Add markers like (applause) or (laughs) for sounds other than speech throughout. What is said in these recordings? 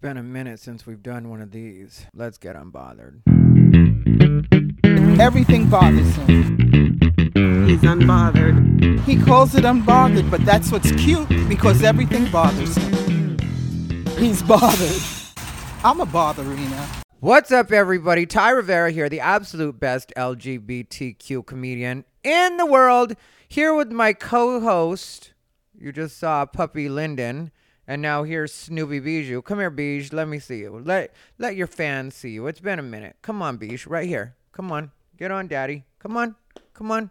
Been a minute since we've done one of these. Let's get unbothered. Everything bothers him. He's unbothered. He calls it unbothered, but that's what's cute because everything bothers him. He's bothered. I'm a botherina. What's up, everybody? Thai Rivera here, the absolute best LGBTQ comedian in the world, here with my co host. You just saw Puppy Lyndon. And now here's Snoopy Bijou. Come here, Bijou. Let me see you. Let let your fans see you. It's been a minute. Come on, Bijou. Right here. Come on. Get on, Daddy. Come on. Come on.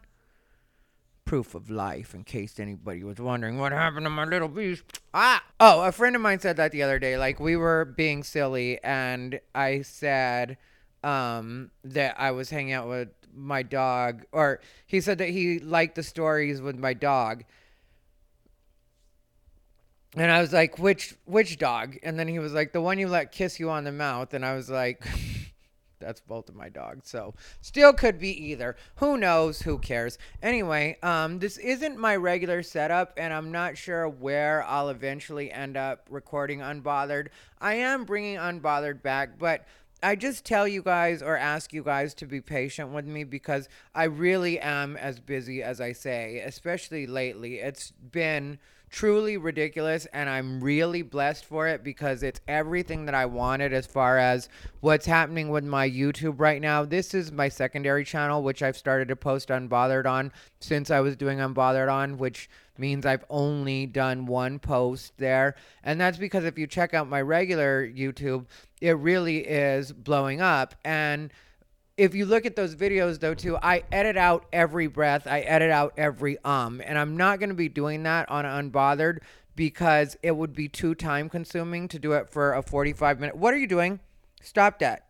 Proof of life, in case anybody was wondering what happened to my little Bijou. Ah! Oh, a friend of mine said that the other day. Like, we were being silly, and I said um, that I was hanging out with my dog, or he said that he liked the stories with my dog. And I was like, which which dog? And then he was like, the one you let kiss you on the mouth. And I was like, (laughs) that's both of my dogs. So still could be either. Who knows? Who cares? Anyway, um, this isn't my regular setup, and I'm not sure where I'll eventually end up recording Unbothered. I am bringing Unbothered back, but I just tell you guys or ask you guys to be patient with me because I really am as busy as I say, especially lately. It's been truly ridiculous and I'm really blessed for it because it's everything that I wanted as far as what's happening with my YouTube right now. This is my secondary channel which I've started to post unbothered on since I was doing unbothered on which means I've only done one post there and that's because if you check out my regular YouTube it really is blowing up and if you look at those videos though too i edit out every breath. I edit out every um and i'm not going to be doing that on unbothered because it would be too time consuming to do it for a 45 minute what are you doing? Stop that.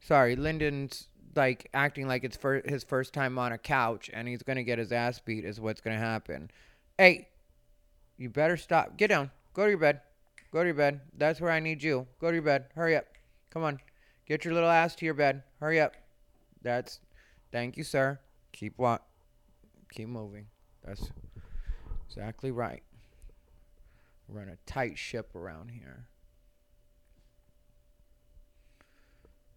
Sorry lyndon's like acting like it's for his first time on a couch and he's going to get his ass beat is what's going to happen. Hey you better stop. Get down. Go to your bed. Go to your bed. That's where i need you. Go to your bed. Hurry up. Come on. Get your little ass to your bed. Hurry up. That's thank you, sir. Keep what keep moving. That's exactly right. Run a tight ship around here.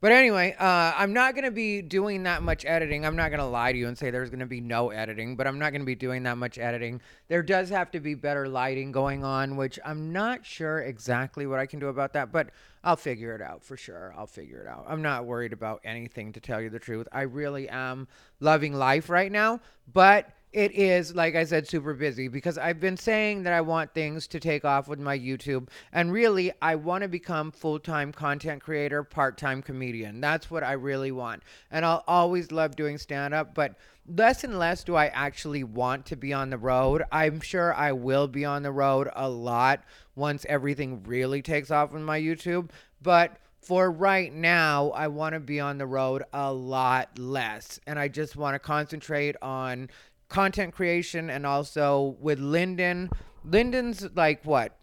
But anyway, uh, I'm not going to be doing that much editing. I'm not going to lie to you and say there's going to be no editing, but I'm not going to be doing that much editing. There does have to be better lighting going on, which I'm not sure exactly what I can do about that, but I'll figure it out for sure. I'll figure it out. I'm not worried about anything, to tell you the truth. I really am loving life right now, but it is, like I said, super busy because I've been saying that I want things to take off with my YouTube. And really, I want to become full time content creator, part time comedian. That's what I really want. And I'll always love doing stand up, but less and less do I actually want to be on the road. I'm sure I will be on the road a lot once everything really takes off with my YouTube. But for right now, I want to be on the road a lot less. And I just want to concentrate on content creation and also with Lyndon. Lyndon's like what,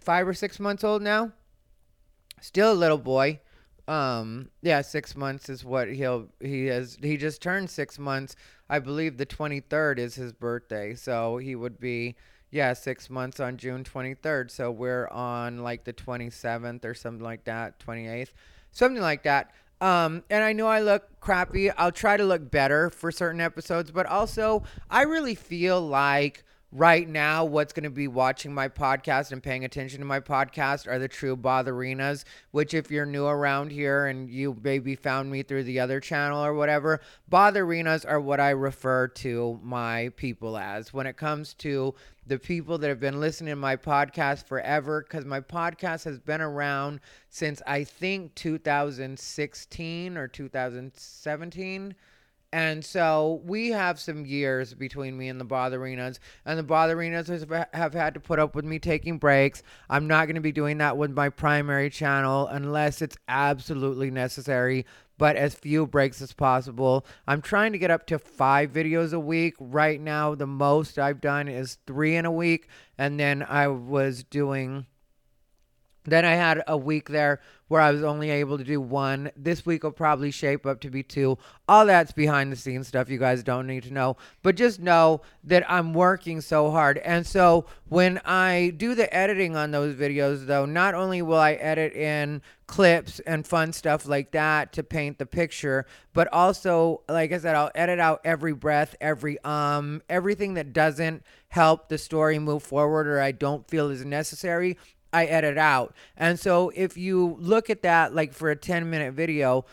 five or six months old now? Still a little boy. Um, yeah, six months is what he'll he has. He just turned six months. I believe the twenty third is his birthday, so he would be yeah six months on June twenty third. So we're on like the twenty seventh or something like that, twenty eighth, something like that. Um, and I know I look crappy. I'll try to look better for certain episodes, but also I really feel like right now what's going to be watching my podcast and paying attention to my podcast are the true botherinas which if you're new around here and you maybe found me through the other channel or whatever botherinas are what i refer to my people as when it comes to the people that have been listening to my podcast forever because my podcast has been around since i think 2016 or 2017 and so we have some years between me and the Botherinas, and the Botherinas have had to put up with me taking breaks. I'm not going to be doing that with my primary channel unless it's absolutely necessary, but as few breaks as possible. I'm trying to get up to five videos a week. Right now, the most I've done is three in a week, and then I was doing Then I had a week there where I was only able to do one. This week will probably shape up to be two. All that's behind the scenes stuff you guys don't need to know. But just know that I'm working so hard. And so when I do the editing on those videos, though, not only will I edit in clips and fun stuff like that to paint the picture, but also, like I said, I'll edit out every breath, every um, everything that doesn't help the story move forward or I don't feel is necessary. I edit out. And so if you look at that like for a 10 minute video,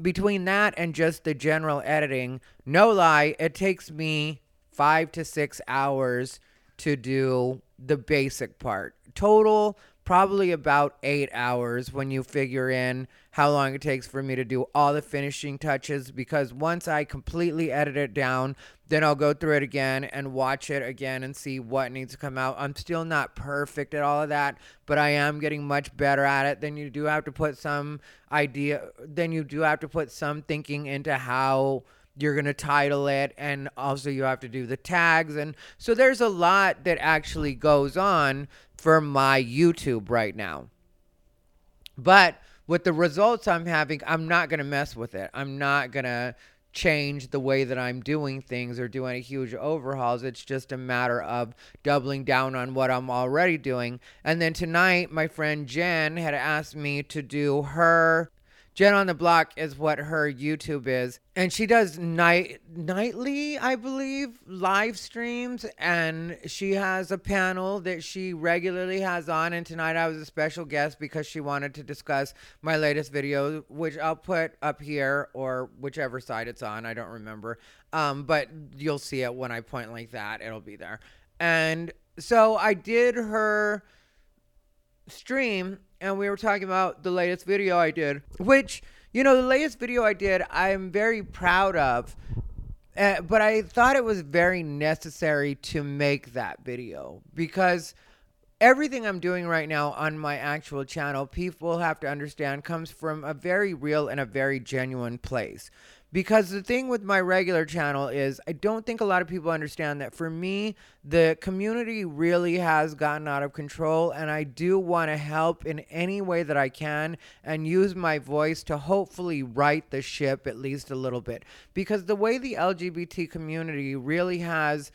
between that and just the general editing, no lie, it takes me five to six hours to do the basic part. Total probably about eight hours when you figure in how long it takes for me to do all the finishing touches because once I completely edit it down, then I'll go through it again and watch it again and see what needs to come out. I'm still not perfect at all of that, but I am getting much better at it. Then you do have to put some idea, then you do have to put some thinking into how you're going to title it and also you have to do the tags and so there's a lot that actually goes on for my YouTube right now. But with the results I'm having, I'm not going to mess with it. I'm not going to change the way that I'm doing things or do any huge overhauls. It's just a matter of doubling down on what I'm already doing. And then tonight, my friend Jen had asked me to do her Jen on the Block is what her YouTube is, and she does night nightly, I believe, live streams, and she has a panel that she regularly has on. And tonight I was a special guest because she wanted to discuss my latest video, which I'll put up here or whichever side it's on. I don't remember, um, but you'll see it when I point like that. It'll be there, and so I did her stream and we were talking about the latest video I did, which, you know, the latest video I did, I'm very proud of. Uh, but I thought it was very necessary to make that video because everything I'm doing right now on my actual channel, people have to understand, comes from a very real and a very genuine place. Because the thing with my regular channel is, I don't think a lot of people understand that for me, the community really has gotten out of control, and I do want to help in any way that I can and use my voice to hopefully right the ship at least a little bit. Because the way the LGBT community really has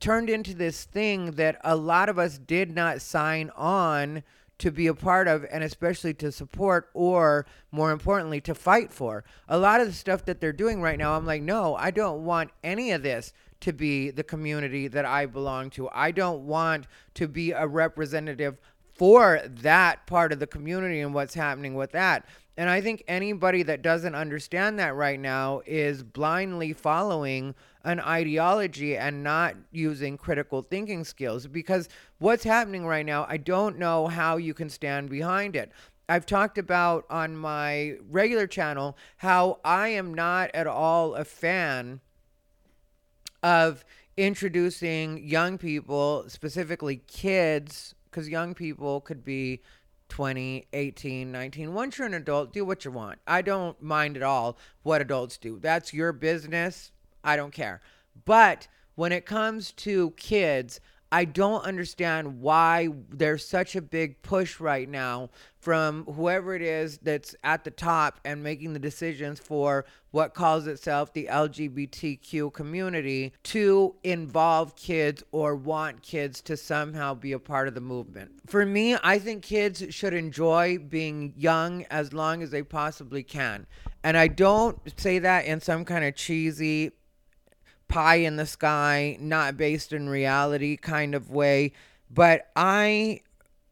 turned into this thing that a lot of us did not sign on to be a part of and especially to support or more importantly to fight for. A lot of the stuff that they're doing right now, I'm like, no, I don't want any of this to be the community that I belong to. I don't want to be a representative for that part of the community and what's happening with that. And I think anybody that doesn't understand that right now is blindly following an ideology and not using critical thinking skills because what's happening right now, I don't know how you can stand behind it. I've talked about on my regular channel how I am not at all a fan of introducing young people, specifically kids, because young people could be 20, 18, 19. Once you're an adult, do what you want. I don't mind at all what adults do. That's your business. I don't care. But when it comes to kids, I don't understand why there's such a big push right now from whoever it is that's at the top and making the decisions for what calls itself the LGBTQ community to involve kids or want kids to somehow be a part of the movement. For me, I think kids should enjoy being young as long as they possibly can. And I don't say that in some kind of cheesy pie in the sky, not based in reality kind of way. But I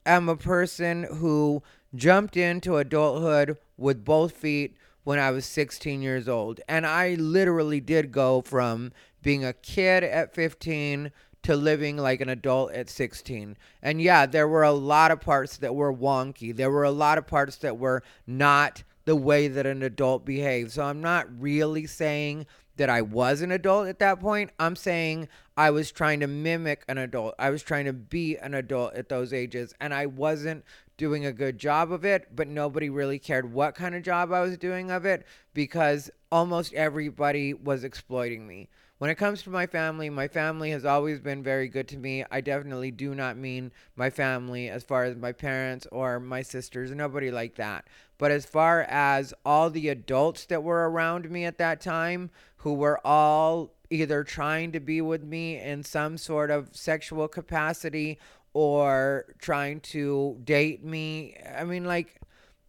am a person who jumped into adulthood with both feet when I was 16 years old. And I literally did go from being a kid at 15 to living like an adult at 16. And yeah, there were a lot of parts that were wonky. There were a lot of parts that were not the way that an adult behaves. So I'm not really saying that I was an adult at that point. I'm saying I was trying to mimic an adult. I was trying to be an adult at those ages, and I wasn't doing a good job of it, but nobody really cared what kind of job I was doing of it because almost everybody was exploiting me. when it comes to my family, my family has always been very good to me. I definitely do not mean my family as far as my parents or my sisters, nobody like that. But as far as all the adults that were around me at that time, who were all either trying to be with me in some sort of sexual capacity or trying to date me, I mean, like,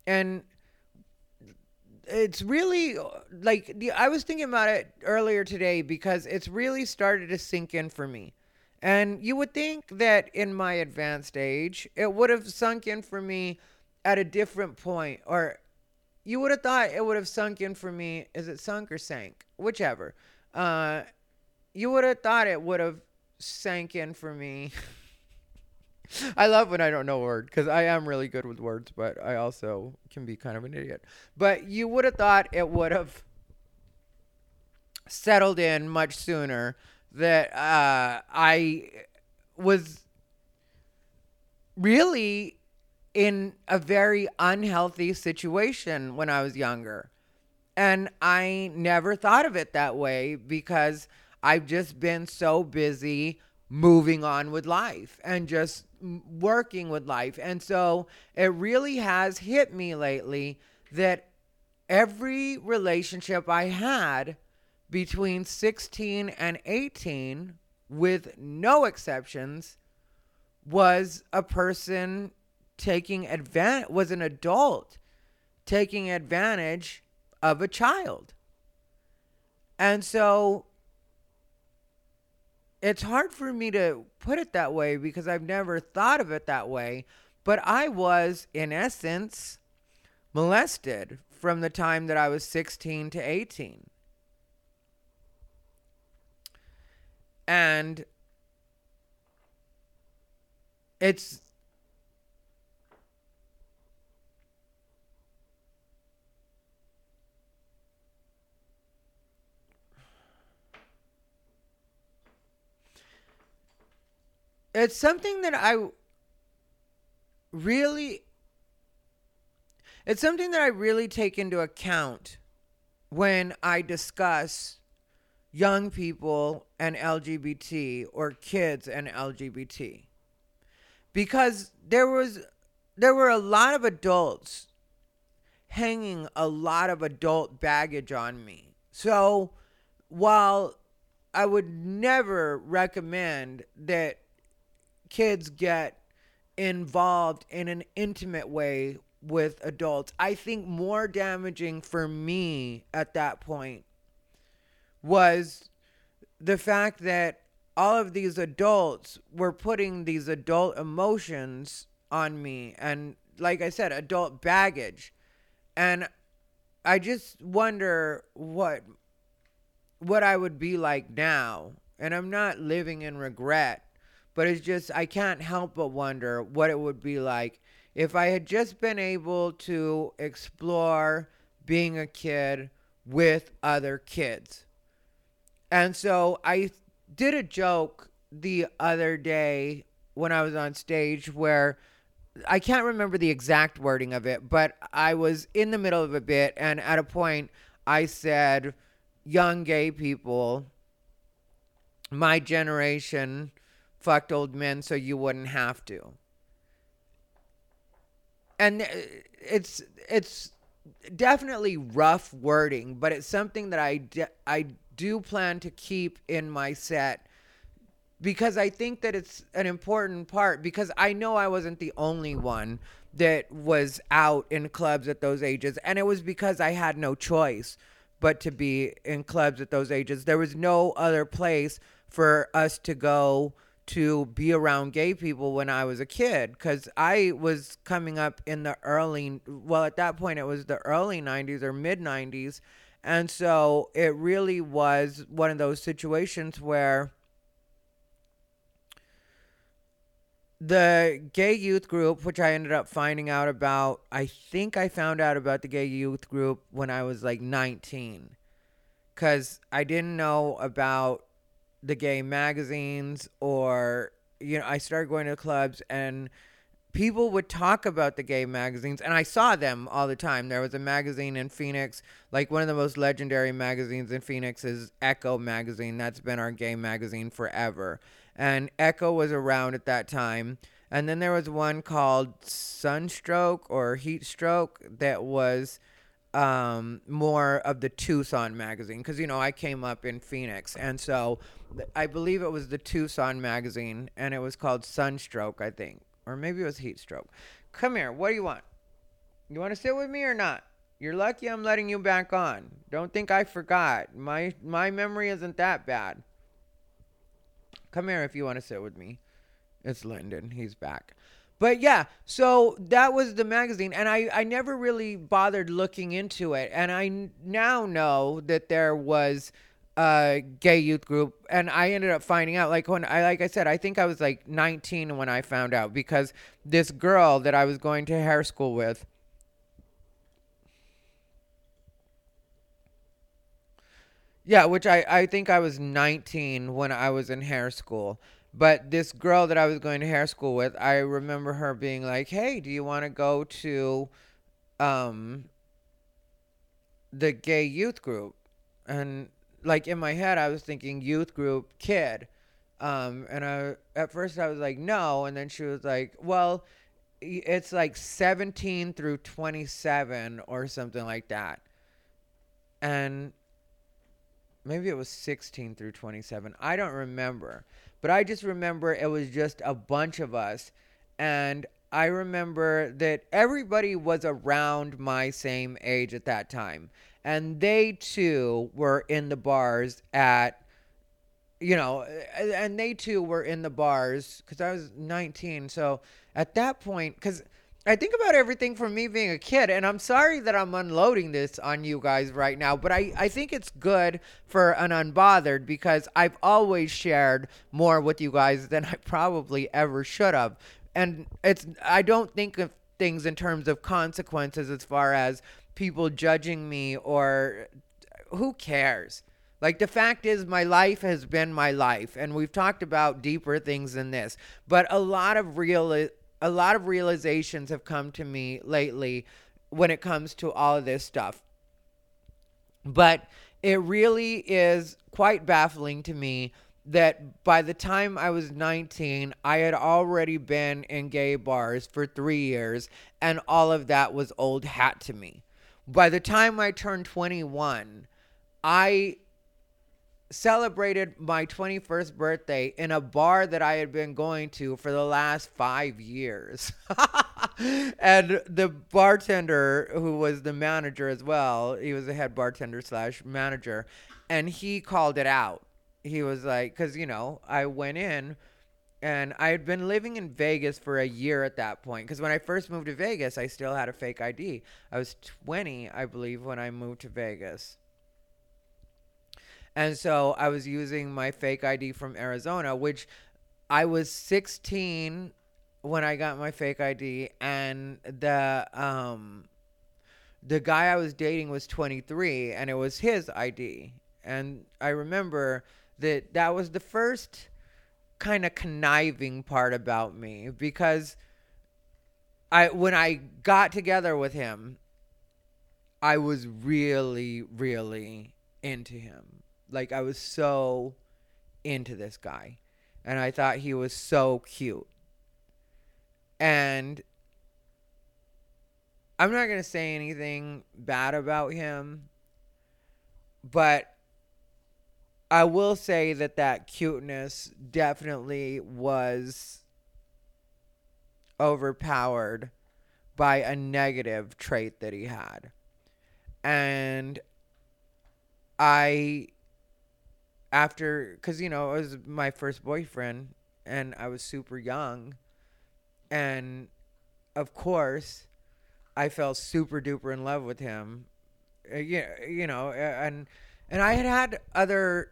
and it's really like the, I was thinking about it earlier today because it's really started to sink in for me. And you would think that in my advanced age, it would have sunk in for me at a different point, or you would have thought it would have sunk in for me. Is it sunk or sank? Whichever. Uh, you would have thought it would have sank in for me. (laughs) I love when I don't know word because I am really good with words, but I also can be kind of an idiot. But you would have thought it would have settled in much sooner that uh, I was really in a very unhealthy situation when I was younger. And I never thought of it that way because I've just been so busy moving on with life and just working with life. And so it really has hit me lately that every relationship I had between 16 and 18, with no exceptions, was a person taking advantage, was an adult taking advantage of a child. And so it's hard for me to put it that way because I've never thought of it that way. But I was, in essence, molested from the time that I was 16 to 18. And it's it's something that I really it's something that I really take into account when I discuss young people and LGBT or kids and LGBT. Because there was there were a lot of adults hanging a lot of adult baggage on me. So while I would never recommend that kids get involved in an intimate way with adults. I think more damaging for me at that point was the fact that all of these adults were putting these adult emotions on me and like I said adult baggage. And I just wonder what what I would be like now. And I'm not living in regret but it's just, I can't help but wonder what it would be like if I had just been able to explore being a kid with other kids. And so I did a joke the other day when I was on stage where I can't remember the exact wording of it, but I was in the middle of a bit, and at a point I said, Young gay people, my generation fucked old men so you wouldn't have to. And uh, it's it's definitely rough wording, but it's something that I de- I do plan to keep in my set because I think that it's an important part because I know I wasn't the only one that was out in clubs at those ages and it was because I had no choice but to be in clubs at those ages. There was no other place for us to go to be around gay people when I was a kid because I was coming up in the early, well, at that point it was the early 90s or mid 90s. And so it really was one of those situations where the gay youth group, which I ended up finding out about, I think I found out about the gay youth group when I was like 19 because I didn't know about the gay magazines or you know I started going to clubs and people would talk about the gay magazines and I saw them all the time. There was a magazine in Phoenix, like one of the most legendary magazines in Phoenix is Echo magazine. That's been our gay magazine forever. And Echo was around at that time. And then there was one called Sunstroke or Heat Stroke that was um, more of the Tucson magazine because you know I came up in Phoenix, and so I believe it was the Tucson magazine, and it was called Sunstroke, I think, or maybe it was Heat Stroke. Come here, what do you want? You want to sit with me or not? You're lucky I'm letting you back on. Don't think I forgot. My my memory isn't that bad. Come here if you want to sit with me. It's Lyndon. He's back. But yeah, so that was the magazine, and I, I never really bothered looking into it. And I now know that there was a gay youth group, and I ended up finding out. Like when I, like I said, I think I was like 19 when I found out because this girl that I was going to hair school with. Yeah, which I, I think I was 19 when I was in hair school. But this girl that I was going to hair school with, I remember her being like, "Hey, do you want to go to um the gay youth group?" And like in my head, I was thinking youth group kid. Um and I at first I was like, "No." And then she was like, "Well, it's like 17 through 27 or something like that." And maybe it was 16 through 27. I don't remember. But I just remember it was just a bunch of us. And I remember that everybody was around my same age at that time. And they too were in the bars at, you know, and they too were in the bars because I was 19. So at that point, because I think about everything from me being a kid, and I'm sorry that I'm unloading this on you guys right now, but I, I think it's good for an unbothered because I've always shared more with you guys than I probably ever should have. And it's I don't think of things in terms of consequences as far as people judging me or who cares? Like the fact is, my life has been my life, and we've talked about deeper things than this. But a lot of real, a lot of realizations have come to me lately when it comes to all of this stuff. But it really is quite baffling to me that by the time I was 19, I had already been in gay bars for three years, and all of that was old hat to me. By the time I turned 21, I celebrated my 21st birthday in a bar that I had been going to for the last five years. (laughs) and the bartender, who was the manager as well, he was the head bartender slash manager, and he called it out. He was like, because, you know, I went in and I had been living in Vegas for a year at that point. Because when I first moved to Vegas, I still had a fake ID. I was 20, I believe, when I moved to Vegas. And so I was using my fake ID from Arizona, which I was 16 when I got my fake ID, and the um, the guy I was dating was 23, and it was his ID. And I remember that that was the first kind of conniving part about me because I when I got together with him, I was really, really into him. Like I was so into this guy. And I thought he was so cute. And I'm not going to say anything bad about him, but I will say that that cuteness definitely was overpowered by a negative trait that he had. And I after cuz you know, it was my first boyfriend and I was super young and of course I fell super duper in love with him. Uh, you, you know, and and I had had other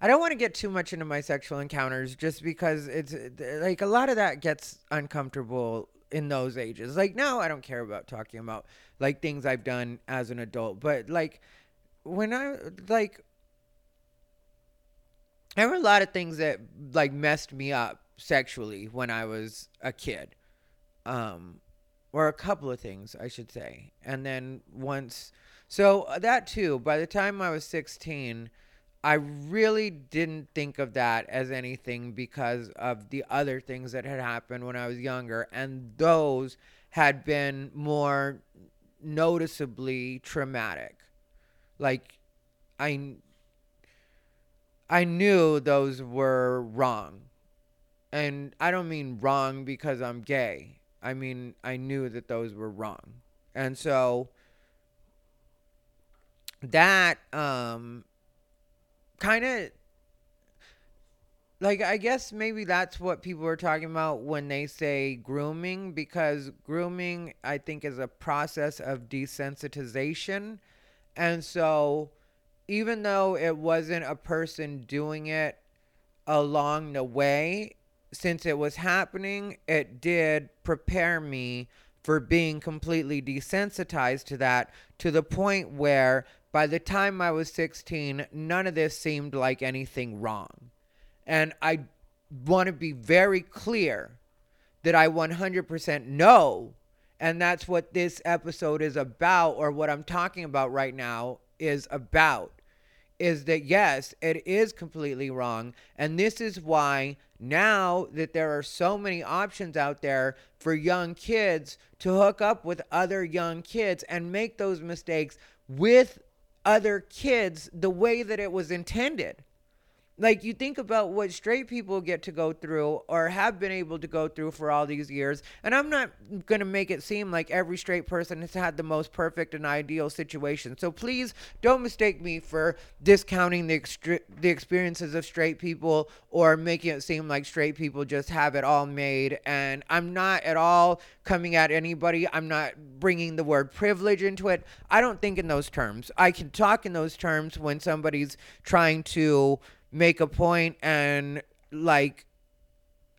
I don't want to get too much into my sexual encounters just because it's like a lot of that gets uncomfortable in those ages. Like now I don't care about talking about like things I've done as an adult, but like when I like there were a lot of things that like messed me up sexually when I was a kid. Um, or a couple of things, I should say. And then once, so uh, that too, by the time I was 16, I really didn't think of that as anything because of the other things that had happened when I was younger. And those had been more noticeably traumatic. Like, I, I knew those were wrong. And I don't mean wrong because I'm gay. I mean, I knew that those were wrong. And so that um kind of like I guess maybe that's what people are talking about when they say grooming because grooming I think is a process of desensitization. And so even though it wasn't a person doing it along the way, since it was happening, it did prepare me for being completely desensitized to that to the point where by the time I was 16, none of this seemed like anything wrong. And I want to be very clear that I 100% know. And that's what this episode is about, or what I'm talking about right now is about. Is that yes, it is completely wrong. And this is why now that there are so many options out there for young kids to hook up with other young kids and make those mistakes with other kids the way that it was intended. Like you think about what straight people get to go through or have been able to go through for all these years. And I'm not going to make it seem like every straight person has had the most perfect and ideal situation. So please don't mistake me for discounting the extre- the experiences of straight people or making it seem like straight people just have it all made. And I'm not at all coming at anybody. I'm not bringing the word privilege into it. I don't think in those terms. I can talk in those terms when somebody's trying to make a point and like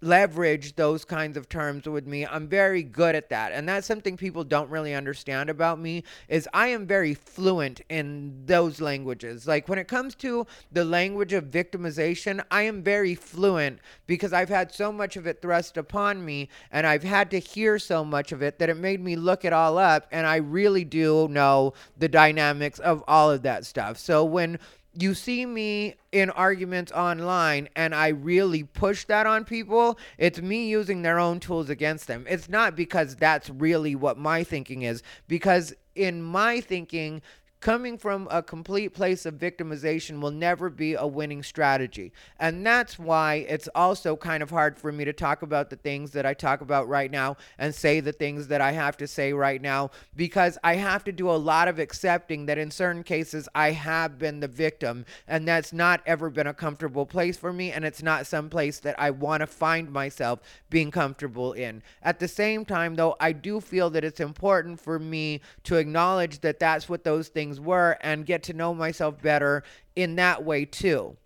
leverage those kinds of terms with me. I'm very good at that. And that's something people don't really understand about me is I am very fluent in those languages. Like when it comes to the language of victimization, I am very fluent because I've had so much of it thrust upon me and I've had to hear so much of it that it made me look it all up and I really do know the dynamics of all of that stuff. So when you see me in arguments online and I really push that on people, it's me using their own tools against them. It's not because that's really what my thinking is, because in my thinking, coming from a complete place of victimization will never be a winning strategy. And that's why it's also kind of hard for me to talk about the things that I talk about right now and say the things that I have to say right now because I have to do a lot of accepting that in certain cases I have been the victim and that's not ever been a comfortable place for me and it's not some place that I want to find myself being comfortable in. At the same time though, I do feel that it's important for me to acknowledge that that's what those things were and get to know myself better in that way too.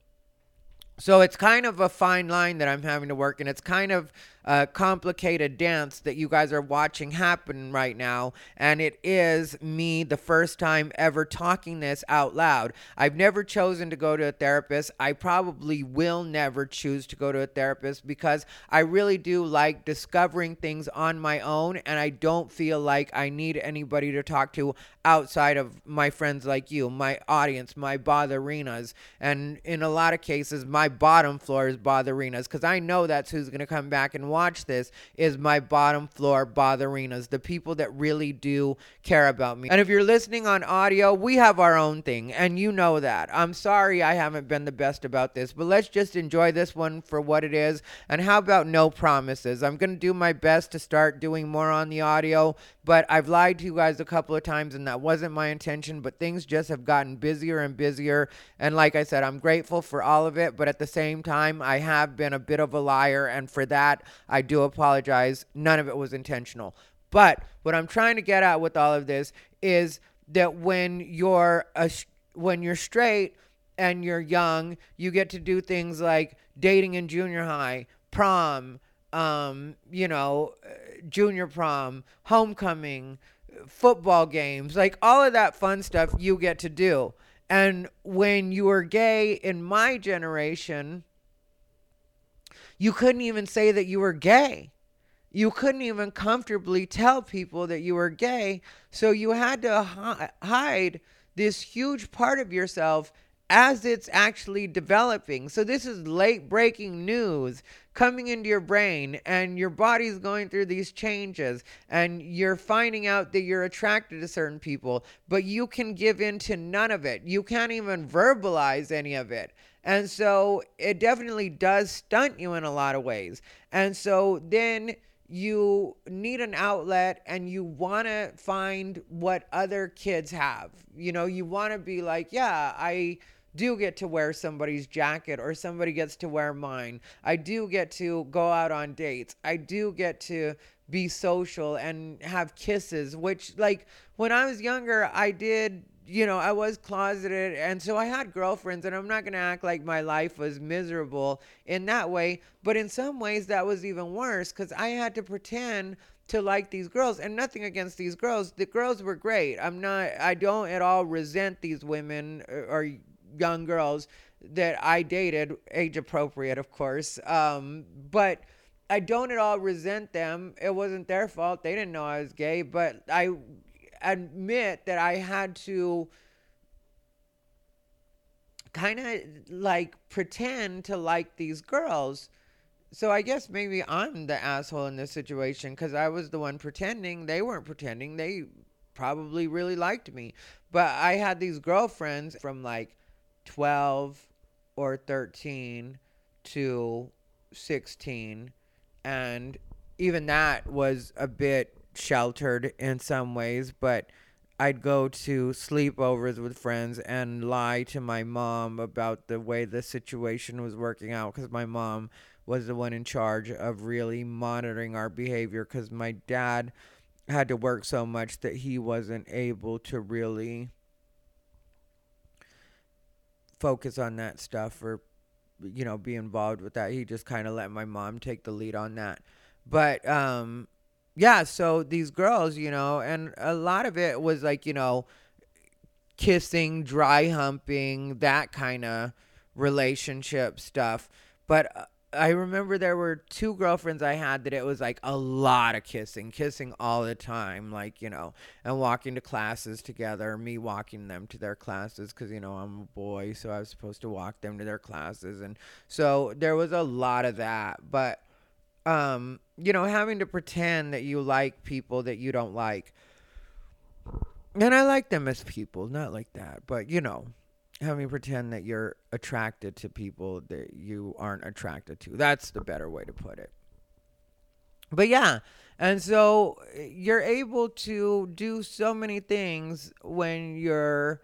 So it's kind of a fine line that I'm having to work, and it's kind of a complicated dance that you guys are watching happen right now. And it is me the first time ever talking this out loud. I've never chosen to go to a therapist. I probably will never choose to go to a therapist because I really do like discovering things on my own, and I don't feel like I need anybody to talk to outside of my friends like you, my audience, my botherinas. And in a lot of cases, my bottom floor is botherinas because I know that's who's going to come back and watch this is my bottom floor botherinas, the people that really do care about me. And if you're listening on audio, we have our own thing, and you know that. I'm sorry I haven't been the best about this, but let's just enjoy this one for what it is. And how about no promises? I'm going to do my best to start doing more on the audio, but I've lied to you guys a couple of times, and that wasn't my intention, but things just have gotten busier and busier. And like I said, I'm grateful for all of it, but at the same time, I have been a bit of a liar, and for that, I do apologize. None of it was intentional. But what I'm trying to get at with all of this is that when you're a, when you're straight and you're young, you get to do things like dating in junior high, prom, um, you know, junior prom, homecoming, football games, like all of that fun stuff you get to do. And when you were gay in my generation, you couldn't even say that you were gay. You couldn't even comfortably tell people that you were gay. So you had to hi- hide this huge part of yourself as it's actually developing. So this is late breaking news coming into your brain and your body's going through these changes and you're finding out that you're attracted to certain people, but you can give in to none of it. You can't even verbalize any of it. And so it definitely does stunt you in a lot of ways. And so then you need an outlet and you want to find what other kids have. You know, you want to be like, yeah, I do get to wear somebody's jacket or somebody gets to wear mine. I do get to go out on dates. I do get to be social and have kisses, which, like, when I was younger, I did. You know, I was closeted, and so I had girlfriends, and I'm not gonna act like my life was miserable in that way, but in some ways, that was even worse because I had to pretend to like these girls and nothing against these girls the girls were great i'm not i don't at all resent these women or, or young girls that I dated, age appropriate, of course. Um, but I don't at all resent them. It wasn't their fault. They didn't know I was gay, but I admit that I had to kind of like pretend to like these girls. So I guess maybe I'm the asshole in this situation because I was the one pretending. They weren't pretending. They probably really liked me. But I had these girlfriends from like 12 or 13 to 16 and even that was a bit sheltered in some ways but I'd go to sleepovers with friends and lie to my mom about the way the situation was working out because my mom was the one in charge of really monitoring our behavior because my dad had to work so much that he wasn't able to really focus on that stuff or you know be involved with that. He just kind of let my mom take the lead on that. But um yeah so these girls you know and a lot of it was like you know kissing dry humping that kind of relationship stuff but uh, I remember there were two girlfriends I had that it was like a lot of kissing, kissing all the time, like, you know, and walking to classes together, me walking them to their classes because, you know, I'm a boy, so I was supposed to walk them to their classes. And so there was a lot of that. But, um, you know, having to pretend that you like people that you don't like. And I like them as people, not like that, but, you know, having to pretend that you're attracted to people that you aren't attracted to. That's the better way to put it. But yeah, and so you're able to do so many things when you're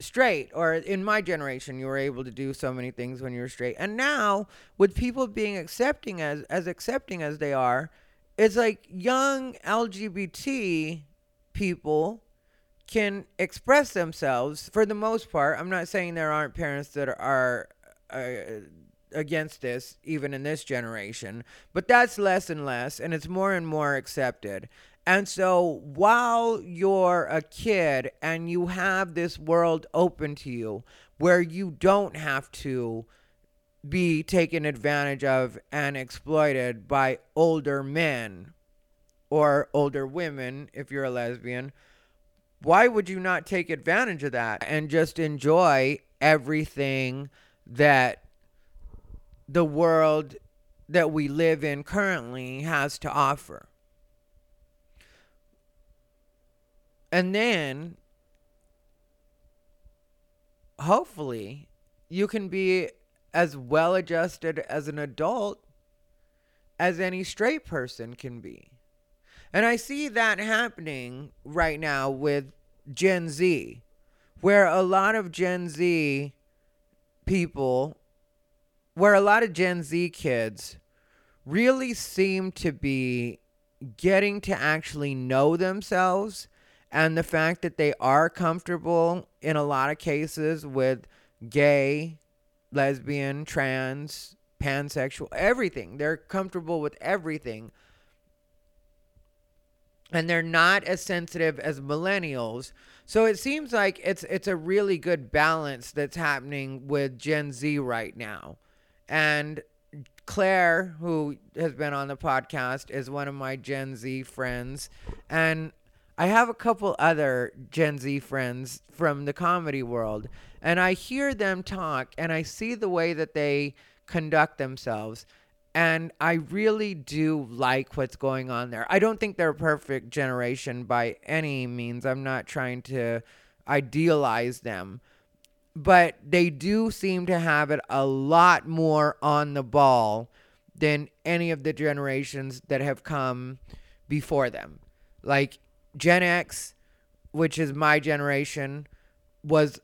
straight or in my generation you were able to do so many things when you were straight and now with people being accepting as as accepting as they are it's like young lgbt people can express themselves for the most part. I'm not saying there aren't parents that are uh, against this, even in this generation, but that's less and less, and it's more and more accepted. And so while you're a kid and you have this world open to you where you don't have to be taken advantage of and exploited by older men or older women if you're a lesbian why would you not take advantage of that and just enjoy everything that the world that we live in currently has to offer? And then hopefully you can be as well adjusted as an adult as any straight person can be. And I see that happening right now with Gen Z, where a lot of Gen Z people, where a lot of Gen Z kids really seem to be getting to actually know themselves and the fact that they are comfortable in a lot of cases with gay, lesbian, trans, pansexual, everything. They're comfortable with everything and they're not as sensitive as millennials. So it seems like it's it's a really good balance that's happening with Gen Z right now. And Claire, who has been on the podcast, is one of my Gen Z friends. And I have a couple other Gen Z friends from the comedy world. And I hear them talk and I see the way that they conduct themselves. And I really do like what's going on there. I don't think they're a perfect generation by any means. I'm not trying to idealize them but they do seem to have it a lot more on the ball than any of the generations that have come before them. Like Gen X, which is my generation, was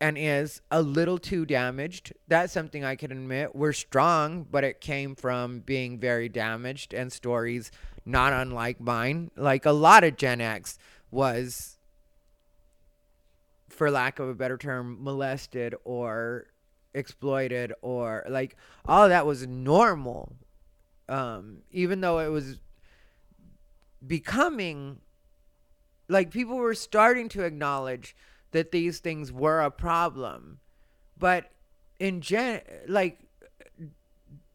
and is a little too damaged. That's something I can admit. We're strong, but it came from being very damaged and stories not unlike mine. Like a lot of Gen X was for lack of a better term, molested or exploited or like all that was normal. Um, even though it was becoming like people were starting to acknowledge that these things were a problem. But in Gen like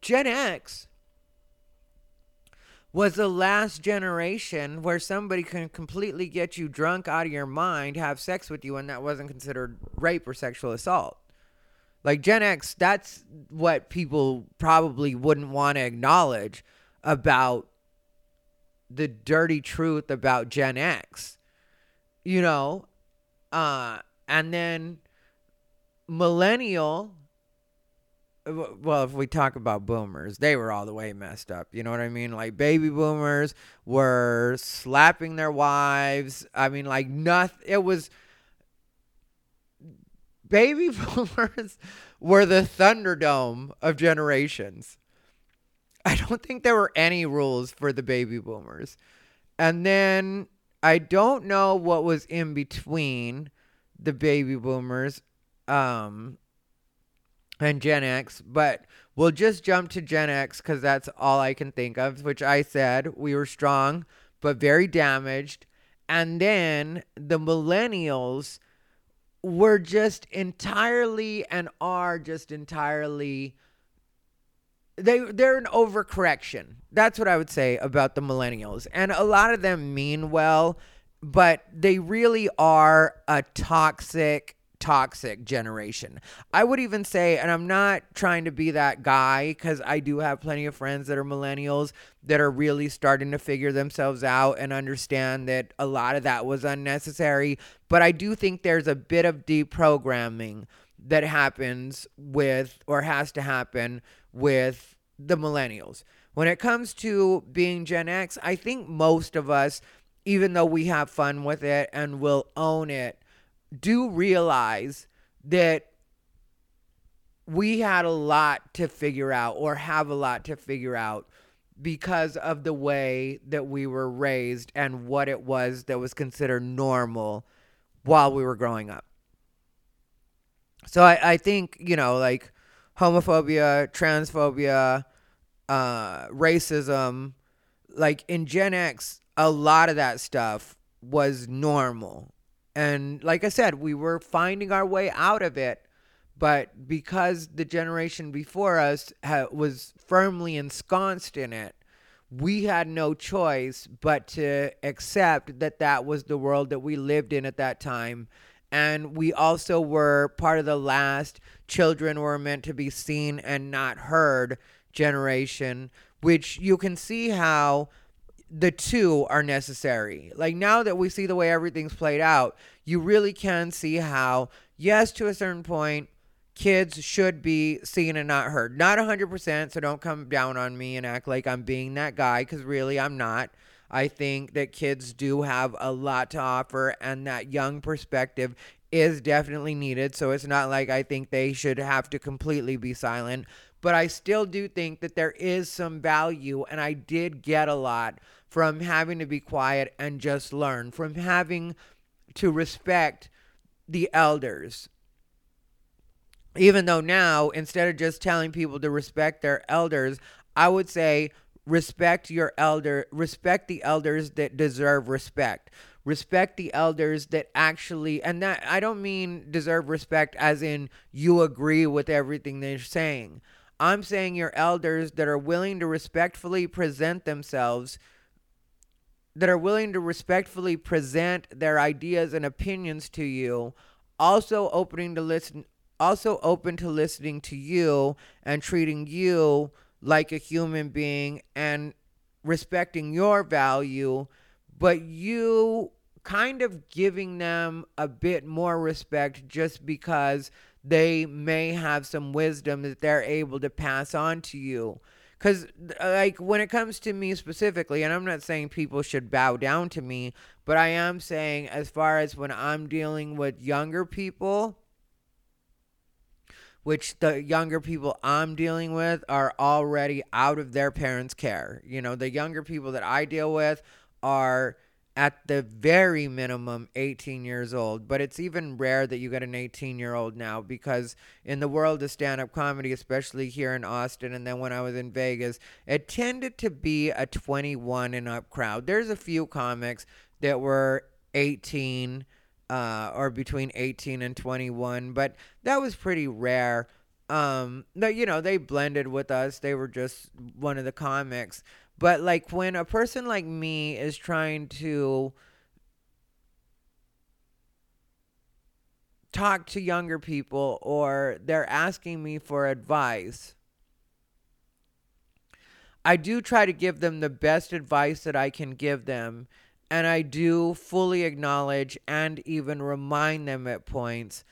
Gen X was the last generation where somebody can completely get you drunk out of your mind, have sex with you, and that wasn't considered rape or sexual assault. Like Gen X, that's what people probably wouldn't want to acknowledge about the dirty truth about Gen X. You know? Uh, and then millennial well, if we talk about boomers, they were all the way messed up. You know what I mean? Like baby boomers were slapping their wives. I mean, like nothing. It was baby (laughs) boomers were the Thunderdome of generations. I don't think there were any rules for the baby boomers. And then I don't know what was in between the baby boomers. Um, and Gen X, but we'll just jump to Gen X because that's all I can think of, which I said we were strong but very damaged. And then the millennials were just entirely and are just entirely they they're an overcorrection. That's what I would say about the millennials. And a lot of them mean well, but they really are a toxic toxic generation. I would even say, and I'm not trying to be that guy because I do have plenty of friends that are millennials that are really starting to figure themselves out and understand that a lot of that was unnecessary. But I do think there's a bit of deprogramming that happens with or has to happen with the millennials. When it comes to being Gen X, I think most of us, even though we have fun with it and will own it, do realize that we had a lot to figure out or have a lot to figure out because of the way that we were raised and what it was that was considered normal while we were growing up. So I, I think, you know, like homophobia, transphobia, uh, racism, like in Gen X, a lot of that stuff was normal. And like I said, we were finding our way out of it. But because the generation before us ha- was firmly ensconced in it, we had no choice but to accept that that was the world that we lived in at that time. And we also were part of the last children were meant to be seen and not heard generation, which you can see how the two are necessary. Like now that we see the way everything's played out, you really can see how, yes, to a certain point, kids should be seen and not heard. Not 100%, so don't come down on me and act like I'm being that guy, because really I'm not. I think that kids do have a lot to offer, and that young perspective is definitely needed. So it's not like I think they should have to completely be silent. But I still do think that there is some value, and I did get a lot from having to be quiet and just learn, from having to respect the elders. Even though now, instead of just telling people to respect their elders, I would say respect your elder, respect the elders that deserve respect. Respect the elders that actually, and that I don't mean deserve respect as in you agree with everything they're saying. I'm saying your elders that are willing to respectfully present themselves that are willing to respectfully present their ideas and opinions to you, also opening to listen also open to listening to you and treating you like a human being and respecting your value, but you kind of giving them a bit more respect just because they may have some wisdom that they're able to pass on to you. Because, like, when it comes to me specifically, and I'm not saying people should bow down to me, but I am saying, as far as when I'm dealing with younger people, which the younger people I'm dealing with are already out of their parents' care. You know, the younger people that I deal with are at the very minimum 18 years old, but it's even rare that you get an 18 year old now because in the world of stand up comedy, especially here in Austin and then when I was in Vegas, it tended to be a 21 and up crowd. There's a few comics that were 18 uh, or between 18 and 21, but that was pretty rare. Um, no, you know, they blended with us. They were just one of the comics. But like when a person like me is trying to talk to younger people or they're asking me for advice, I do try to give them the best advice that I can give them and I do fully acknowledge and even remind them at points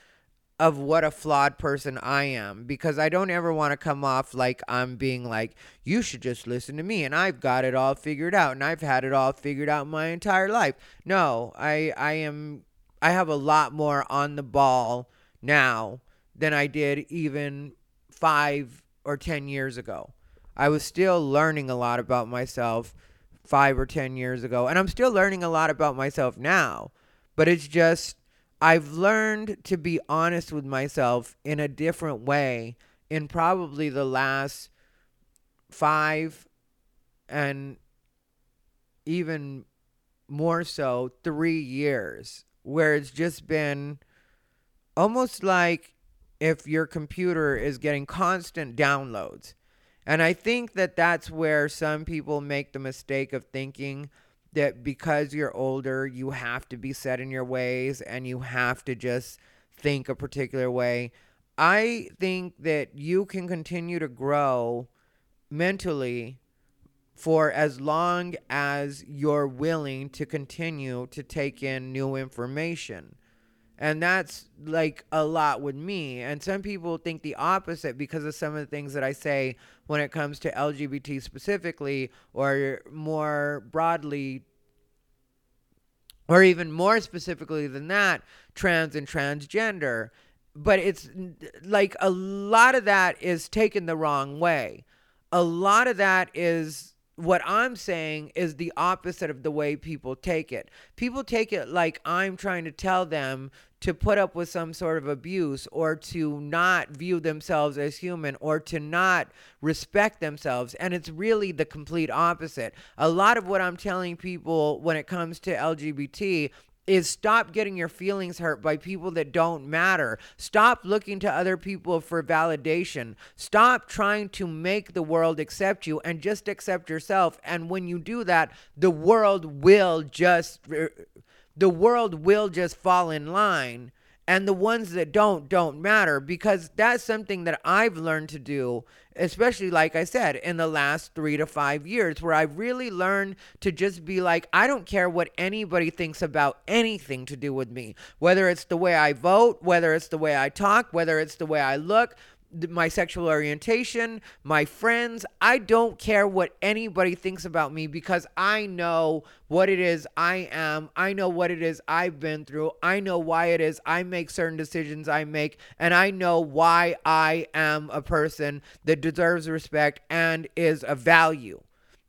of what a flawed person I am because I don't ever want to come off like I'm being like, you should just listen to me and I've got it all figured out and I've had it all figured out my entire life. No, I I am I have a lot more on the ball now than I did even 5 or 10 years ago. I was still learning a lot about myself five or 10 years ago. And I'm still learning a lot about myself now. But it's just, I've learned to be honest with myself in a different way in probably the last five and even more so three years, where it's just been almost like if your computer is getting constant downloads and I think that that's where some people make the mistake of thinking that because you're older, you have to be set in your ways and you have to just think a particular way. I think that you can continue to grow mentally for as long as you're willing to continue to take in new information. And that's like a lot with me. And some people think the opposite because of some of the things that I say when it comes to LGBT specifically, or more broadly, or even more specifically than that, trans and transgender. But it's like a lot of that is taken the wrong way. A lot of that is what I'm saying is the opposite of the way people take it. People take it like I'm trying to tell them to put up with some sort of abuse or to not view themselves as human or to not respect themselves. And it's really the complete opposite. A lot of what I'm telling people when it comes to LGBT is stop getting your feelings hurt by people that don't matter. Stop looking to other people for validation. Stop trying to make the world accept you and just accept yourself. And when you do that, the world will just the world will just fall in line and the ones that don't don't matter because that's something that I've learned to do especially like I said in the last 3 to 5 years where I've really learned to just be like I don't care what anybody thinks about anything to do with me whether it's the way I vote whether it's the way I talk whether it's the way I look my sexual orientation, my friends. I don't care what anybody thinks about me because I know what it is I am. I know what it is I've been through. I know why it is I make certain decisions I make. And I know why I am a person that deserves respect and is a value.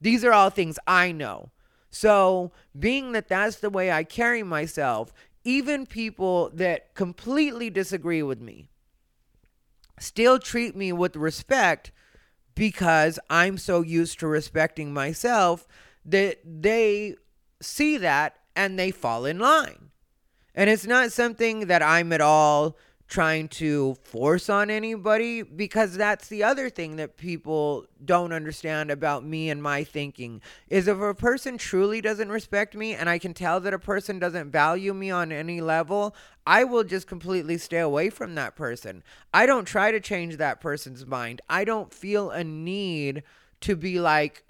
These are all things I know. So, being that that's the way I carry myself, even people that completely disagree with me, still treat me with respect because I'm so used to respecting myself that they see that and they fall in line. And it's not something that I'm at all trying to force on anybody because that's the other thing that people don't understand about me and my thinking is if a person truly doesn't respect me and I can tell that a person doesn't value me on any level, I will just completely stay away from that person. I don't try to change that person's mind. I don't feel a need to be like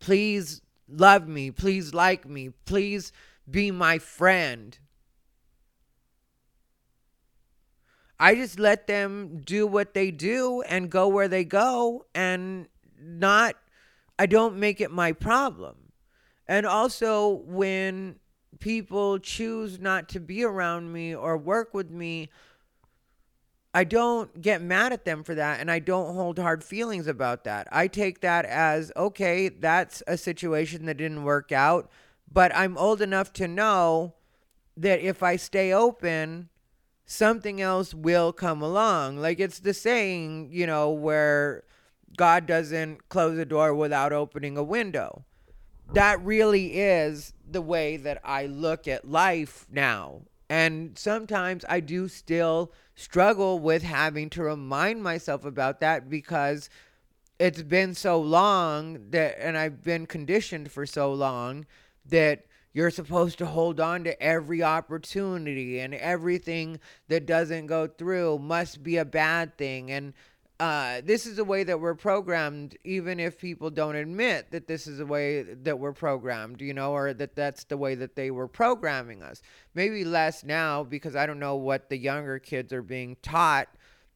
please love me, please like me, please be my friend I just let them do what they do and go where they go and not, I don't make it my problem. And also, when people choose not to be around me or work with me, I don't get mad at them for that and I don't hold hard feelings about that. I take that as okay, that's a situation that didn't work out, but I'm old enough to know that if I stay open, something else will come along. Like it's the saying, you know, where God doesn't close a door without opening a window. That really is the way that I look at life now. And sometimes I do still struggle with having to remind myself about that because it's been so long that, and I've been conditioned for so long that you're supposed to hold on to every opportunity and everything that doesn't go through must be a bad thing and uh, this is the way that we're programmed, even if people don't admit that this is the way that we're programmed, you know, or that that's the way that they were programming us. Maybe less now because I don't know what the younger kids are being taught.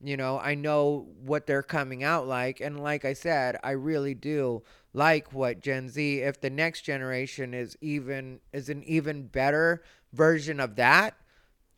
You know, I know what they're coming out like. And like I said, I really do like what Gen Z, if the next generation is even is an even better version of that,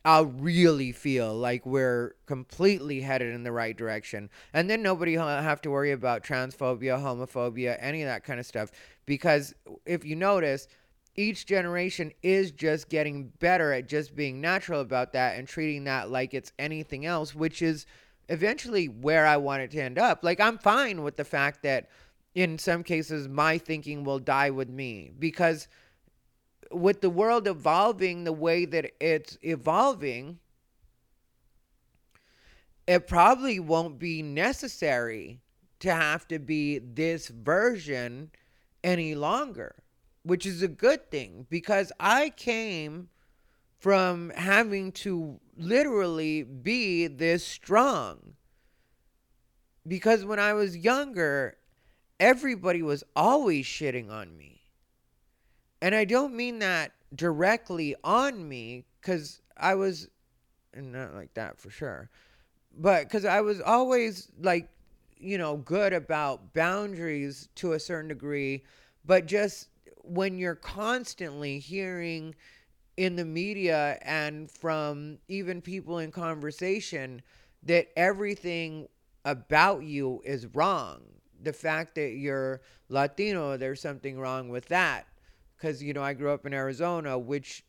I'll really feel like we're completely headed in the right direction. And then nobody have to worry about transphobia, homophobia, any of that kind of stuff. Because if you notice, each generation is just getting better at just being natural about that and treating that like it's anything else, which is eventually where I want it to end up. Like, I'm fine with the fact that in some cases, my thinking will die with me because with the world evolving the way that it's evolving, it probably won't be necessary to have to be this version any longer, which is a good thing because I came from having to literally be this strong. Because when I was younger, everybody was always shitting on me. And I don't mean that directly on me because I was, not like that for sure, but because I was always like, you know, good about boundaries to a certain degree. But just when you're constantly hearing in the media and from even people in conversation that everything about you is wrong the fact that you're Latino, there's something wrong with that. Because, you know, I grew up in Arizona, which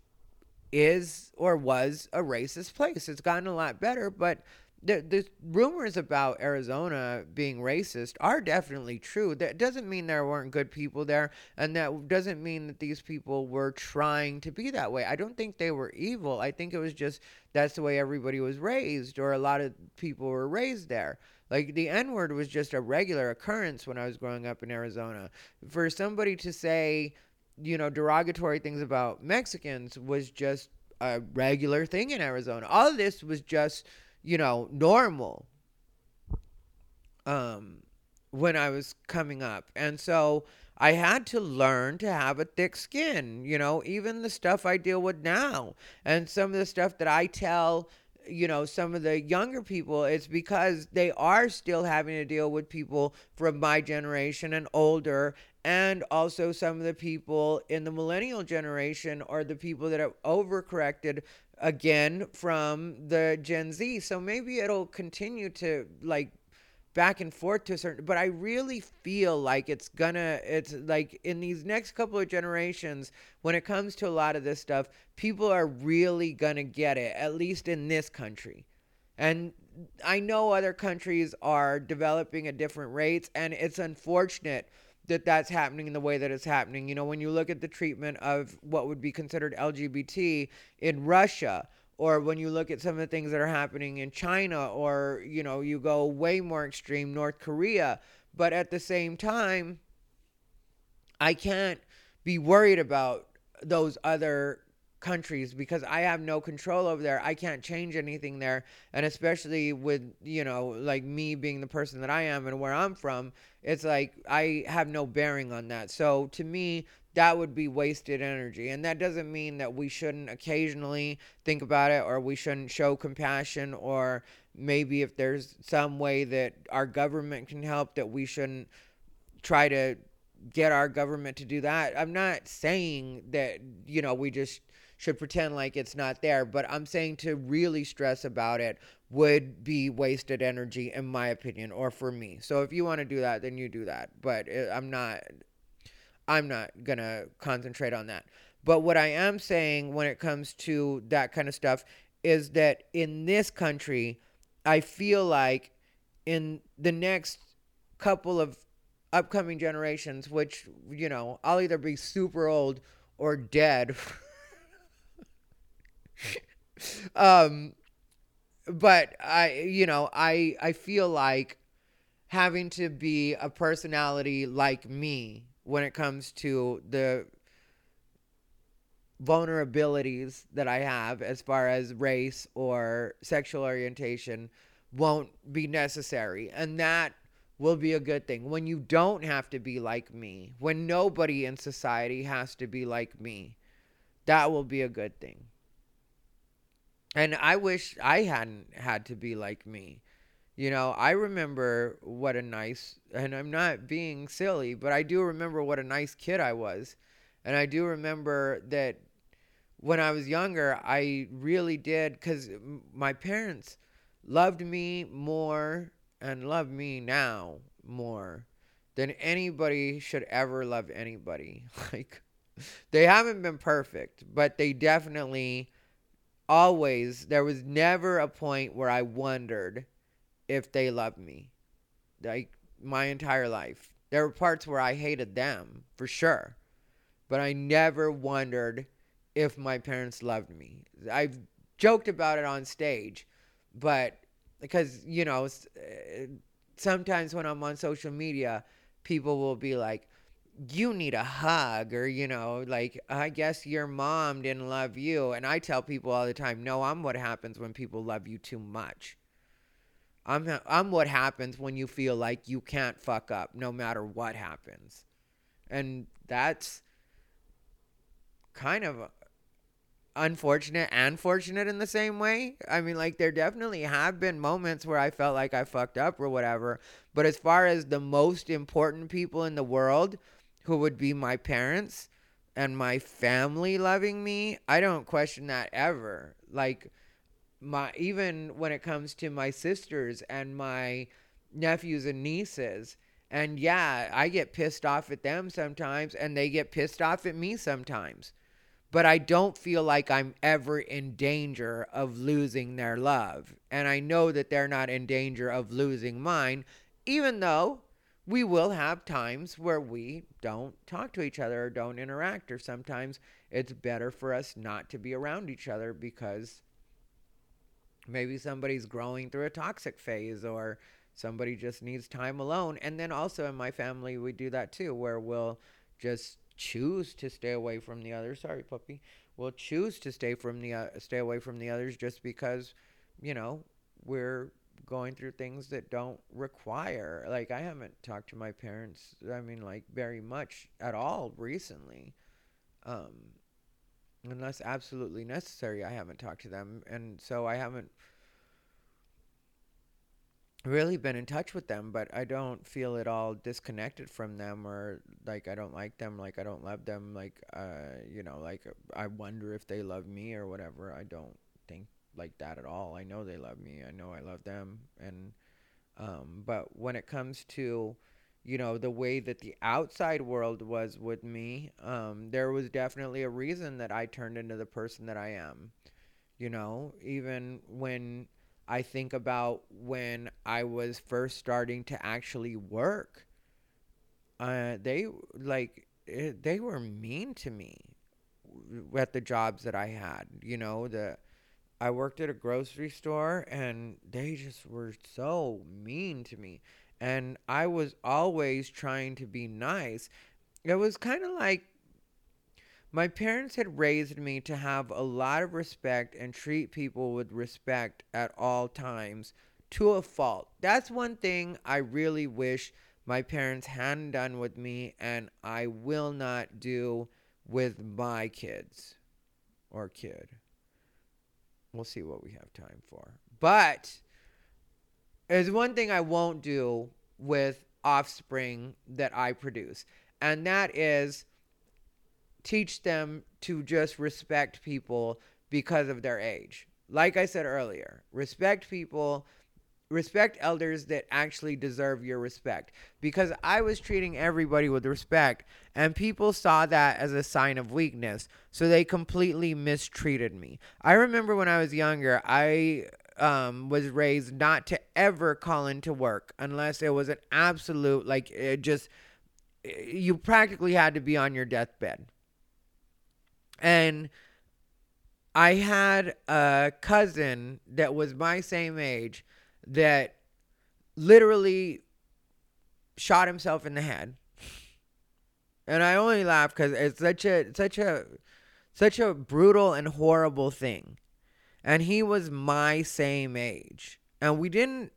is or was a racist place. It's gotten a lot better, but the, the rumors about Arizona being racist are definitely true. That doesn't mean there weren't good people there, and that doesn't mean that these people were trying to be that way. I don't think they were evil. I think it was just that's the way everybody was raised, or a lot of people were raised there. Like the N word was just a regular occurrence when I was growing up in Arizona. For somebody to say, you know, derogatory things about Mexicans was just a regular thing in Arizona. All of this was just, you know, normal. Um, when I was coming up. And so I had to learn to have a thick skin, you know, even the stuff I deal with now and some of the stuff that I tell you know some of the younger people it's because they are still having to deal with people from my generation and older and also some of the people in the millennial generation or the people that have overcorrected again from the gen z. So maybe it'll continue to like back and forth to a certain but i really feel like it's gonna it's like in these next couple of generations when it comes to a lot of this stuff people are really gonna get it at least in this country. And i know other countries are developing at different rates and it's unfortunate that that's happening in the way that it's happening you know when you look at the treatment of what would be considered lgbt in russia or when you look at some of the things that are happening in China, or you know, you go way more extreme, North Korea. But at the same time, I can't be worried about those other countries because I have no control over there. I can't change anything there. And especially with, you know, like me being the person that I am and where I'm from, it's like I have no bearing on that. So to me, that would be wasted energy. And that doesn't mean that we shouldn't occasionally think about it or we shouldn't show compassion or maybe if there's some way that our government can help that we shouldn't try to get our government to do that. I'm not saying that, you know, we just should pretend like it's not there, but I'm saying to really stress about it would be wasted energy in my opinion or for me. So if you want to do that, then you do that. But I'm not I'm not to concentrate on that. But what I am saying when it comes to that kind of stuff is that in this country, I feel like in the next couple of upcoming generations, which, you know, I'll either be super old or dead. (laughs) (laughs) um, but I, you know, I, I feel like having to be a personality like me when it comes to the vulnerabilities that I have as far as race or sexual orientation won't be necessary. And that will be a good thing. When you don't have to be like me, when nobody in society has to be like me, that will be a good thing. And I wish I hadn't had to be like me. You know, I remember what a nice, and I'm not being silly, but I do remember what a nice kid I was. And I do remember that when I was younger, I really did, because my parents loved me more and love me now more than anybody should ever love anybody. (laughs) Like, they haven't been perfect, but they definitely always, there was never a point where I wondered if they loved me. Like my entire life. There were parts where I hated them, for sure. But I never wondered if my parents loved me. I've joked about it on stage, but because, you know, uh, sometimes when I'm on social media, people will be like, you need a hug or you know like i guess your mom didn't love you and i tell people all the time no i'm what happens when people love you too much I'm I'm what happens when you feel like you can't fuck up no matter what happens. And that's kind of unfortunate and fortunate in the same way. I mean, like there definitely have been moments where I felt like I fucked up or whatever, but as far as the most important people in the world who would be my parents and my family loving me, I don't question that ever. Like my even when it comes to my sisters and my nephews and nieces and yeah i get pissed off at them sometimes and they get pissed off at me sometimes but i don't feel like i'm ever in danger of losing their love and i know that they're not in danger of losing mine even though we will have times where we don't talk to each other or don't interact or sometimes it's better for us not to be around each other because maybe somebody's growing through a toxic phase or somebody just needs time alone. And then also in my family we do that too where we'll just choose to stay away from the others. Sorry puppy. We'll choose to stay from the uh, stay away from the others just because you know we're going through things that don't require like i haven't talked to my parents i mean like very much at all recently um unless absolutely necessary, I haven't talked to them. And so I haven't really been in touch with them, but I don't feel at all disconnected from them or like I don't like them, like I don't love them, like, uh, you know, like I wonder if they love me or whatever. I don't like that at all. I know they love me. I know I love them. And, um, but when it comes to, you know the way that the outside world was with me um, there was definitely a reason that i turned into the person that i am you know even when i think about when i was first starting to actually work uh, they like it, eh, they were mean to me at the jobs that i had you know the I worked at a grocery store and they just were so mean to me. And I was always trying to be nice. It was kind of like my parents had raised me to have a lot of respect and treat people with respect at all times to a fault. That's one thing I really wish my parents hadn't done with me, and I will not do with my kids or kid. We'll see what we have time for. But there's one thing I won't do with offspring that I produce, and that is teach them to just respect people because of their age. Like I said earlier, respect people respect elders that actually deserve your respect because I was treating everybody with respect and people saw that as a sign of weakness so they completely mistreated me. I remember when I was younger I um, was raised not to ever call into work unless it was an absolute like it just you practically had to be on your deathbed. And I had a cousin that was my same age that literally shot himself in the head. And I only laugh because it's such a such a such a brutal and horrible thing. And he was my same age. And we didn't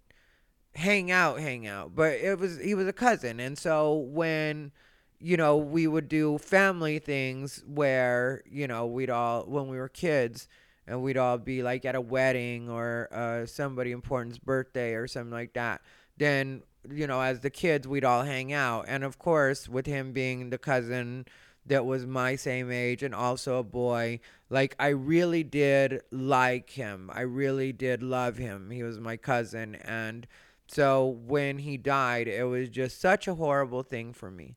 hang out, hang out, but it was he was a cousin. And so when you know, we would do family things where, you know, we'd all when we were kids, and we'd all be like at a wedding or uh, somebody important's birthday or something like that. Then, you know, as the kids, we'd all hang out. And of course, with him being the cousin that was my same age and also a boy, like I really did like him. I really did love him. He was my cousin. And so when he died, it was just such a horrible thing for me.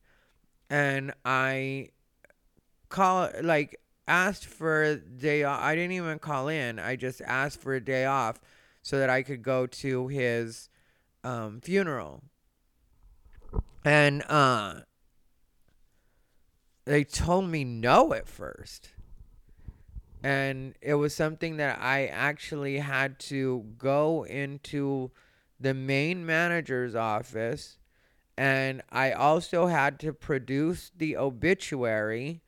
And I call like asked for a day off. I didn't even call in. I just asked for a day off so that I could go to his um, funeral. And uh, they told me no at first. And it was something that I actually had to go into the main manager's office. And I also had to produce the obituary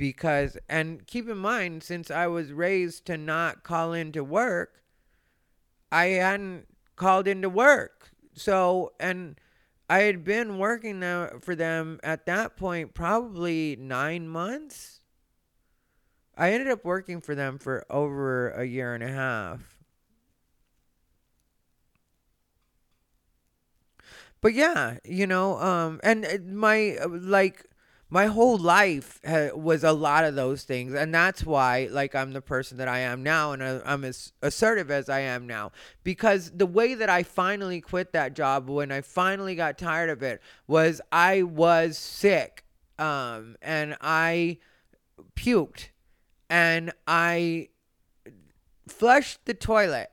because and keep in mind since I was raised to not call into work, I hadn't called into work. So and I had been working for them at that point probably 9 months. I ended up working for them for over a year and a half. But yeah, you know, um and uh, my uh, like my whole life ha- was a lot of those things and that's why like i'm the person that i am now and I, i'm as assertive as i am now. Because the way that i finally quit that job when i finally got tired of it was i was sick um, and i puked and i flushed the toilet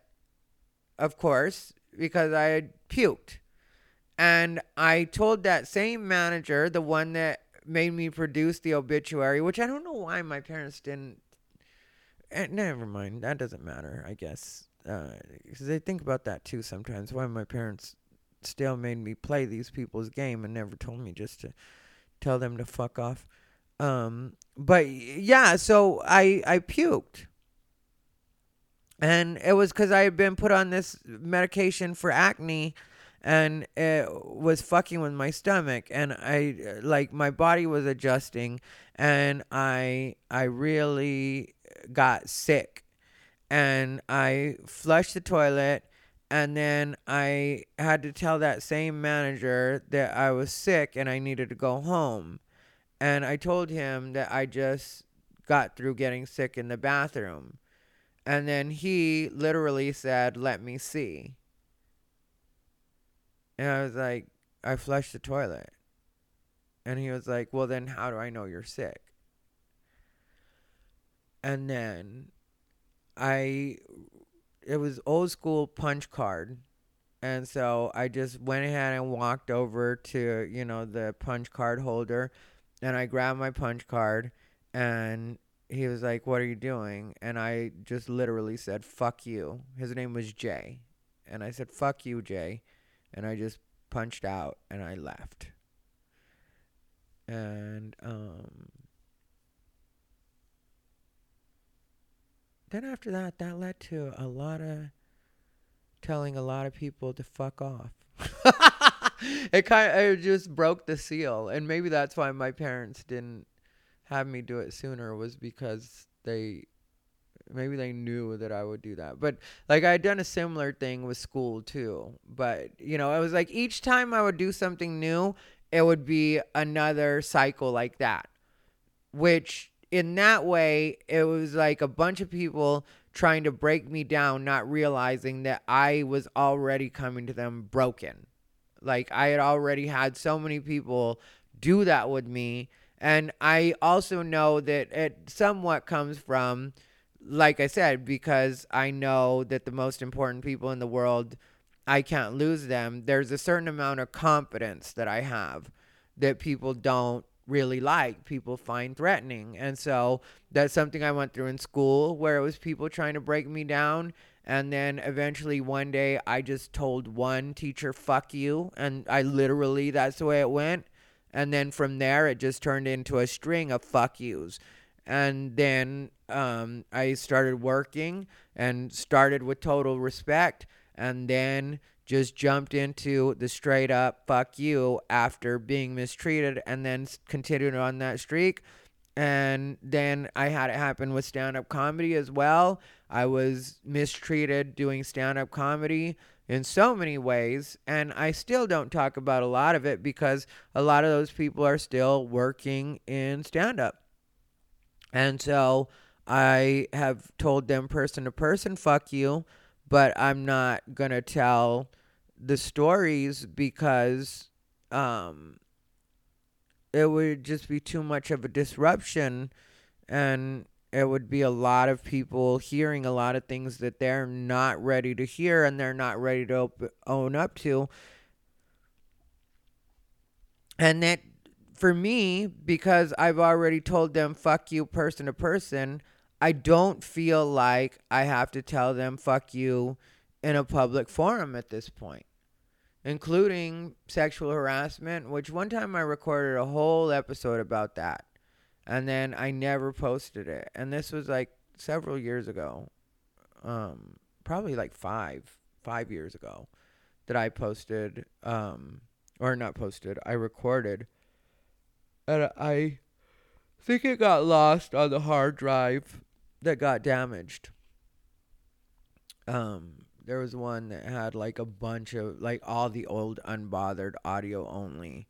of course because i had puked. And i told that same manager the one that made me produce the obituary, which I don't know why my parents didn't. Eh, never mind, that doesn't matter. I guess because uh, they think about that too sometimes. Why my parents still made me play these people's game and never told me just to tell them to fuck off. Um, but yeah, so I I puked. And it was because I had been put on this medication for acne and it was fucking with my stomach and i like my body was adjusting and i i really got sick. And i flushed the toilet and then i had to tell that same manager that i was sick and i needed to go home. And i told him that i just got through getting sick in the bathroom. And then he literally said let me see and I was like, I flushed the toilet. And he was like, Well, then how do I know you're sick? And then I, it was old school punch card. And so I just went ahead and walked over to, you know, the punch card holder and I grabbed my punch card and he was like, "What are you doing?" And I just literally said, "Fuck you." His name was Jay, and I said, "Fuck you, Jay," and I just punched out and I left. And um then after that, that led to a lot of telling a lot of people to fuck off. (laughs) it kind of it just broke the seal, and maybe that's why my parents didn't have me do it sooner was because they maybe they knew that I would do that. But like I had done a similar thing with school too. But you know, it was like each time I would do something new, it would be another cycle like that. Which in that way, it was like a bunch of people trying to break me down, not realizing that I was already coming to them broken. Like I had already had so many people do that with me. And I also know that it somewhat comes from, like I said, because I know that the most important people in the world, I can't lose them. There's a certain amount of confidence that I have that people don't really like, people find threatening. And so that's something I went through in school where it was people trying to break me down. And then eventually one day I just told one teacher, fuck you. And I literally, that's the way it went. And then from there, it just turned into a string of fuck yous. And then um, I started working and started with total respect. And then just jumped into the straight up fuck you after being mistreated and then continued on that streak. And then I had it happen with stand up comedy as well. I was mistreated doing stand up comedy in so many ways. And I still don't talk about a lot of it because a lot of those people are still working in stand up. And so I have told them person to person, fuck you, but I'm not going to tell the stories because um it would just be too much of a disruption and it would be a lot of people hearing a lot of things that they're not ready to hear and they're not ready to op- own up to. And that for me because I've already told them fuck you person to person I don't feel like I have to tell them fuck you in a public forum at this point, including sexual harassment, which one time I recorded a whole episode about that. And then I never posted it. And this was like several years ago. Um, probably like five, five years ago that I posted, um, or not posted, I recorded. And I think it got lost on the hard drive that got damaged. Um, there was one that had like a bunch of like all the old unbothered audio only.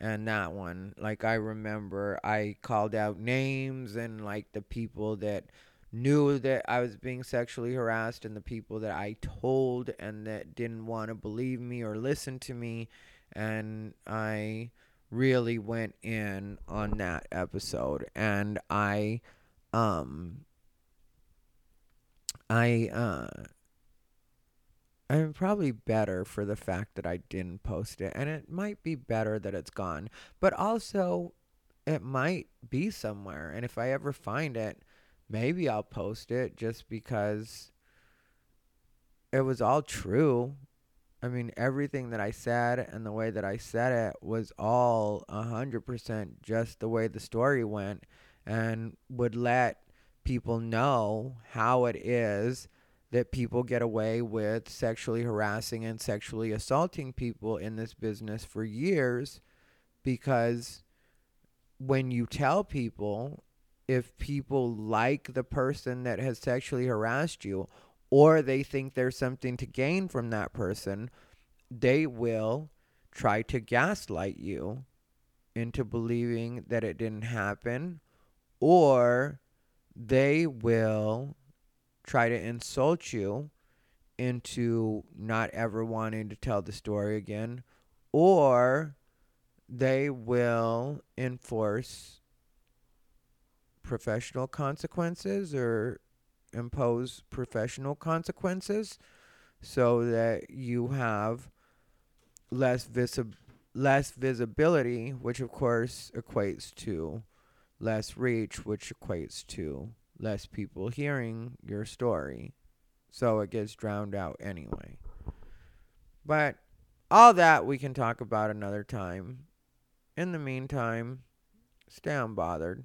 And that one, like I remember I called out names and like the people that knew that I was being sexually harassed and the people that I told and that didn't want to believe me or listen to me and I really went in on that episode. And I um I uh I'm probably better for the fact that I didn't post it. And it might be better that it's gone. But also it might be somewhere. And if I ever find it maybe I'll post it just because it was all true I mean everything that I said and the way that I said it was all a hundred percent just the way the story went and would let people know how it is that people get away with sexually harassing and sexually assaulting people in this business for years because when you tell people if people like the person that has sexually harassed you or they think there's something to gain from that person, they will try to gaslight you into believing that it didn't happen or they will try to insult you into not ever wanting to tell the story again, or they will enforce professional consequences or impose professional consequences so that you have less visi- less visibility which of course equates to less reach, which equates to less people hearing your story. So it gets drowned out anyway. But all that we can talk about another time. In the meantime, stay unbothered.